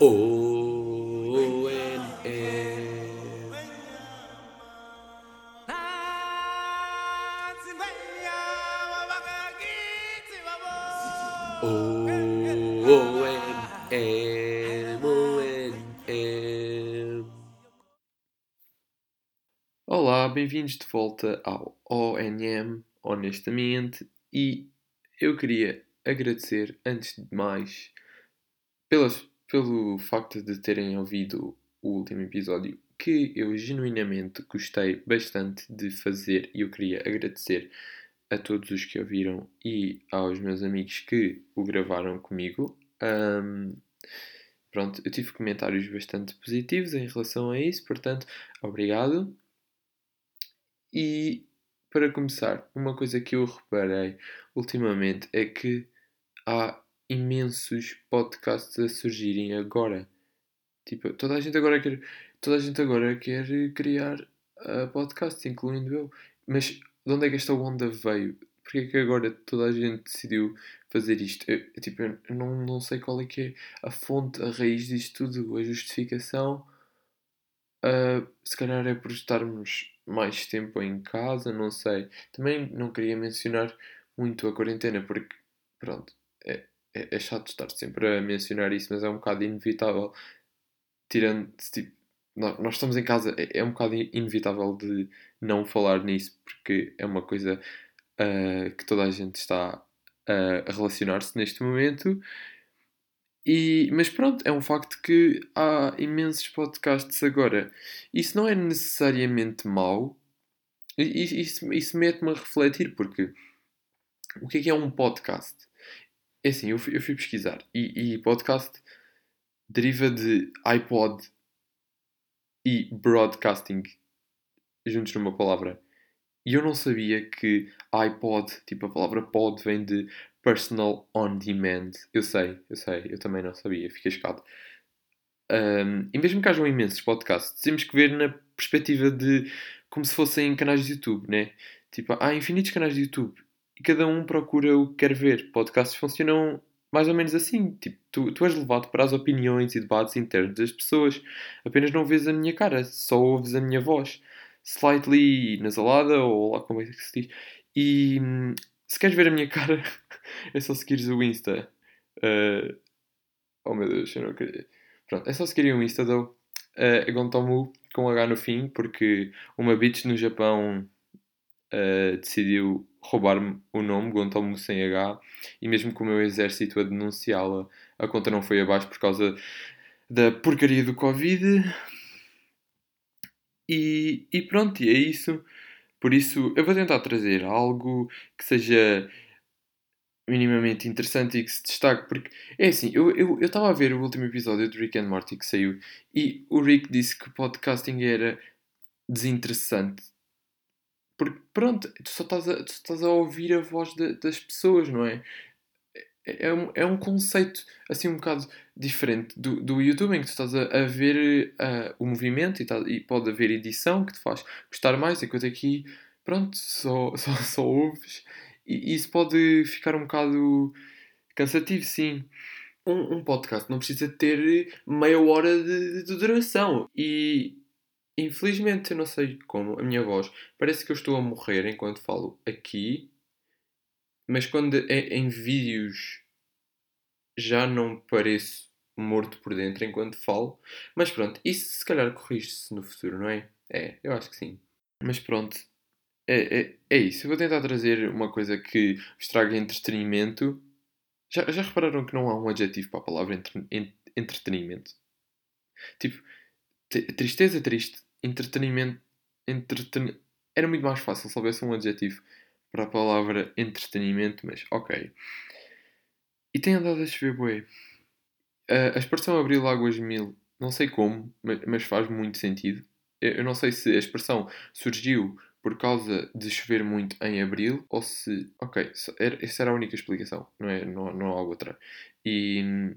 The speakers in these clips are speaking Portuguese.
O N E. O O N E O N E. Olá, bem-vindos de volta ao ONM, honestamente, e eu queria agradecer, antes de mais, pelas, pelo facto de terem ouvido o último episódio, que eu genuinamente gostei bastante de fazer e eu queria agradecer a todos os que ouviram e aos meus amigos que o gravaram comigo. Ahm, pronto, eu tive comentários bastante positivos em relação a isso, portanto, obrigado. E para começar, uma coisa que eu reparei ultimamente é que há imensos podcasts a surgirem agora. Tipo, toda a gente agora quer, toda a gente agora quer criar uh, podcasts, incluindo eu. Mas de onde é que esta onda veio? Porque é que agora toda a gente decidiu fazer isto? Eu, tipo, eu não, não sei qual é que é a fonte, a raiz disto tudo, a justificação. Uh, se calhar é por estarmos mais tempo em casa, não sei. Também não queria mencionar muito a quarentena, porque, pronto, é, é, chato estar sempre a mencionar isso, mas é um bocado inevitável. Tirando, tipo, nós, nós estamos em casa, é, é um bocado inevitável de não falar nisso, porque é uma coisa uh, que toda a gente está uh, a relacionar-se neste momento. E, mas pronto, é um facto que há imensos podcasts agora. Isso não é necessariamente mau. Isso, isso mete-me a refletir, porque o que é que é um podcast? É assim, eu fui, eu fui pesquisar e, e podcast deriva de iPod e broadcasting juntos numa palavra. E eu não sabia que iPod, tipo a palavra pod, vem de personal on demand. Eu sei, eu sei, eu também não sabia, fiquei chocado. Um, e mesmo que hajam imensos podcasts, temos que ver na perspectiva de como se fossem canais de YouTube, né? Tipo, há infinitos canais de YouTube cada um procura o que quer ver. Podcasts funcionam mais ou menos assim. Tipo, tu, tu és levado para as opiniões e debates internos das pessoas. Apenas não vês a minha cara, só ouves a minha voz. Slightly nasalada, ou lá como é que se diz. E hum, se queres ver a minha cara, é só seguires o Insta. Uh, oh meu Deus, eu não queria. Pronto, é só seguirem o Insta do uh, Gontomu com H no fim, porque uma bitch no Japão uh, decidiu roubar-me o nome, Gontomu sem H, e mesmo com o meu exército a denunciá-la, a conta não foi abaixo por causa da porcaria do Covid. E, e pronto, e é isso. Por isso, eu vou tentar trazer algo que seja minimamente interessante e que se destaque, porque é assim, eu estava eu, eu a ver o último episódio do Rick and Morty que saiu e o Rick disse que o podcasting era desinteressante. Porque pronto, tu só estás a, estás a ouvir a voz de, das pessoas, não é? É, é um, é um conceito assim um bocado diferente do, do YouTube em que tu estás a, a ver uh, o movimento e, tá, e, pode haver edição que te faz gostar mais, enquanto aqui, pronto, só, só, só ouves e isso pode ficar um bocado cansativo, sim. Um, um podcast não precisa ter meia hora de, de duração e infelizmente eu não sei como a minha voz parece que eu estou a morrer enquanto falo aqui mas quando é em vídeos já não pareço morto por dentro enquanto falo. Mas pronto, isso se calhar corrige-se no futuro, não é? É, eu acho que sim. Mas pronto, é, é, é isso. Eu vou tentar trazer uma coisa que vos traga entretenimento. Já, já repararam que não há um adjetivo para a palavra entre, entretenimento? Tipo, tristeza triste, entretenimento. Entreten... Era muito mais fácil se houvesse um adjetivo para a palavra entretenimento, mas ok. E tem andado a chover bué. A, expressão abriu águas mil, não sei como, mas, faz muito sentido. Eu, eu não sei se a expressão surgiu por causa de chover muito em abril ou se. Ok, essa era a única explicação, não, é, não, não há outra. E,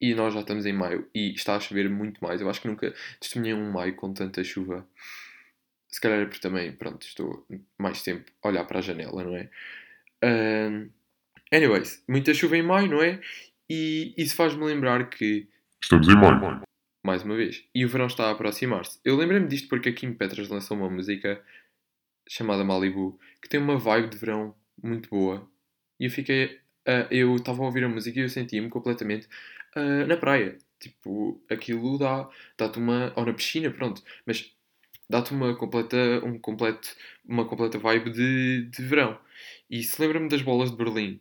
e nós já estamos em maio e está a chover muito mais. Eu acho que nunca testemunhei um maio com tanta chuva se calhar é porque também, pronto, estou mais tempo a olhar para a janela, não é? Um, Anyways, muita chuva em maio, não é? E isso faz-me lembrar que, Estamos em maio. mais uma vez, e o verão está a aproximar-se. Eu lembrei-me disto porque a Kim Petras lançou uma música chamada Malibu que tem uma vibe de verão muito boa. E eu fiquei. Ah, eu estava a ouvir a música e eu sentia-me completamente ah, na praia. Tipo, aquilo dá, dá-te uma. Ou na piscina, pronto. Mas dá-te uma completa, um completo, uma completa vibe de, de verão. E se lembra-me das bolas de Berlim.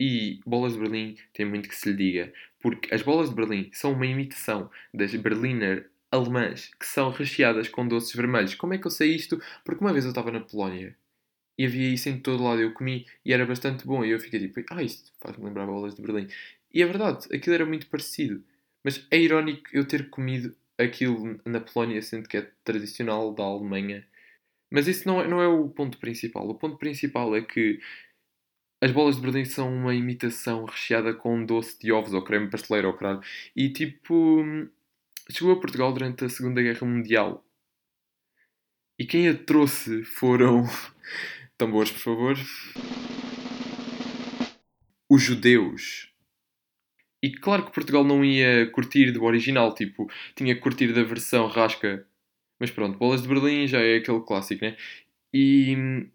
E bolas de Berlim tem muito que se lhe diga, porque as bolas de Berlim são uma imitação das Berliner alemãs que são recheadas com doces vermelhos. Como é que eu sei isto? Porque uma vez eu estava na Polónia e havia isso em todo lado. Eu comi e era bastante bom. E eu fiquei tipo, ah, isto faz-me lembrar bolas de Berlim. E é verdade, aquilo era muito parecido. Mas é irónico eu ter comido aquilo na Polónia, sendo que é tradicional da Alemanha. Mas isso não é, não é o ponto principal. O ponto principal é que as bolas de Berlim são uma imitação recheada com doce de ovos ou creme pasteleiro ou caralho. E tipo, chegou a Portugal durante a Segunda Guerra Mundial. E quem a trouxe foram. Tambores, por favor. Os judeus. E claro que Portugal não ia curtir do original, tipo, tinha que curtir da versão rasca. Mas pronto, bolas de Berlim já é aquele clássico, né? E hum,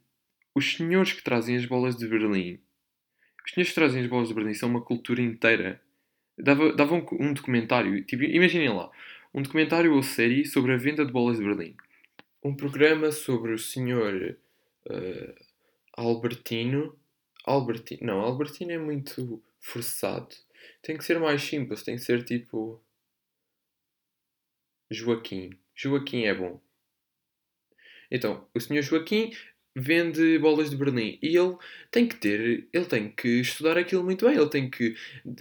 os senhores que trazem as bolas de Berlim, os senhores que trazem as bolas de Berlim são uma cultura inteira. Dava, dava um, um documentário, tipo, imaginem lá, um documentário ou série sobre a venda de bolas de Berlim. Um programa sobre o senhor eh, Albertino. Albertino. Não, Albertino é muito forçado. Tem que ser mais simples, tem que ser tipo. Joaquim. Joaquim é bom. Então, o senhor Joaquim vende bolas de Berlim e ele tem que ter, ele tem que estudar aquilo muito bem, ele tem que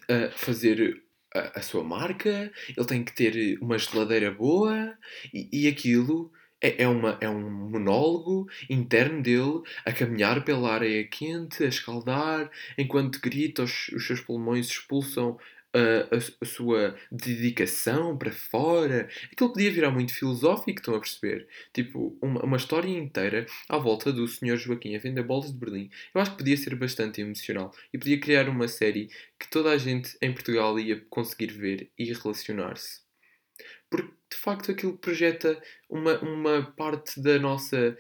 ah, fazer a, a sua marca, ele tem que ter uma geladeira boa e, e aquilo é, é, uma, é um monólogo interno dele a caminhar pela areia quente, a escaldar, enquanto grita, os, os seus pulmões expulsam a, a, a sua dedicação para fora. Aquilo podia virar muito filosófico, estão a perceber? Tipo, uma, uma história inteira à volta do Sr. Joaquim a vender bolas de Berlim. Eu acho que podia ser bastante emocional e podia criar uma série que toda a gente em Portugal ia conseguir ver e relacionar-se. Porque de facto aquilo projeta uma, uma parte da nossa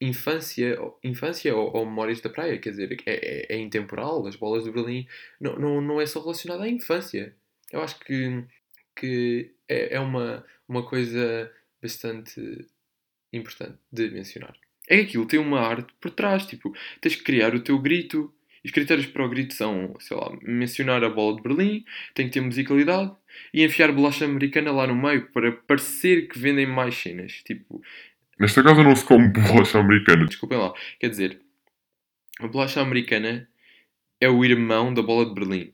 infância, infância ou, ou memórias da praia, quer dizer, é, é, é intemporal, as bolas de Berlim não, não, não é só relacionado à infância. Eu acho que, que é, é uma, uma coisa bastante importante de mencionar. É que aquilo tem uma arte por trás, tipo, tens que criar o teu grito. Os critérios para o grito são, sei lá, mencionar a bola de Berlim, tem que ter musicalidade e enfiar bolacha americana lá no meio para parecer que vendem mais cenas. Tipo, Nesta casa não se come bolacha americana. desculpem lá, quer dizer, a bolacha americana é o irmão da bola de Berlim.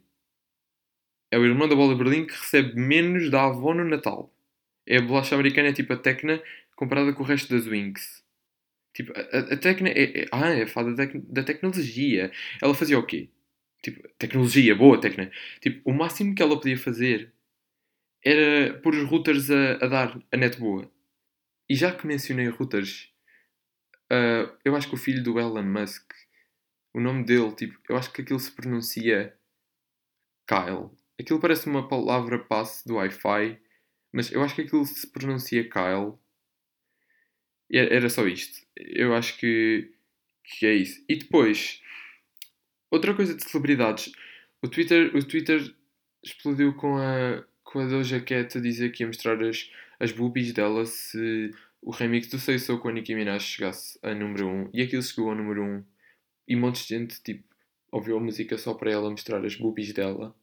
É o irmão da bola de Berlim que recebe menos da avó no Natal. É a bolacha americana é tipo a Tecna comparada com o resto das Wings. Tipo, a, a- a Tecna é, é- Ah, é a fada da, tec- da tecnologia. Ela fazia o quê? Tipo, tecnologia, boa Tecna. Tipo, o máximo que ela podia fazer era pôr os routers a, a dar a net boa. E já que mencionei routers, ah, eu acho que o filho do Elon Musk, o nome dele, tipo, eu acho que aquilo se pronuncia Kyle. Aquilo parece uma palavra passe do Wi-Fi, mas eu acho que aquilo se pronuncia Kyle. Era só isto. Eu acho que, que é isso. E depois, outra coisa de celebridades. O Twitter, o Twitter explodiu com a, com a Doja Cat a dizer que ia mostrar as, as boobies dela se o remix do Sei Sou com a Nicki Minaj chegasse a número 1. E aquilo chegou a número 1. E um monte de gente, tipo, ouviu a música só para ela mostrar as boobies dela.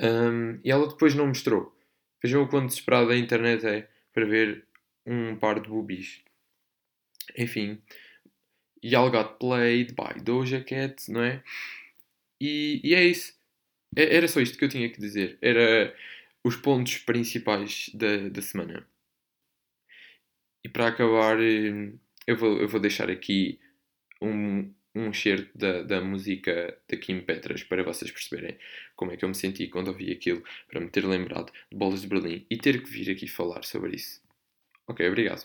Um, e ela depois não mostrou. Vejam o quão desesperada a internet é para ver um par de boobies. Enfim. Y'all got played by Doja Cat, não é? E, e é isso. É- Era só isto que eu tinha que dizer. Era os pontos principais da, da semana. E para acabar, eh, eu vou, eu vou deixar aqui um, um cheiro da, da música da Kim Petras para vocês perceberem como é que eu me senti quando ouvi aquilo, para me ter lembrado de Bolas de Berlim e ter que vir aqui falar sobre isso. Okej, obrigado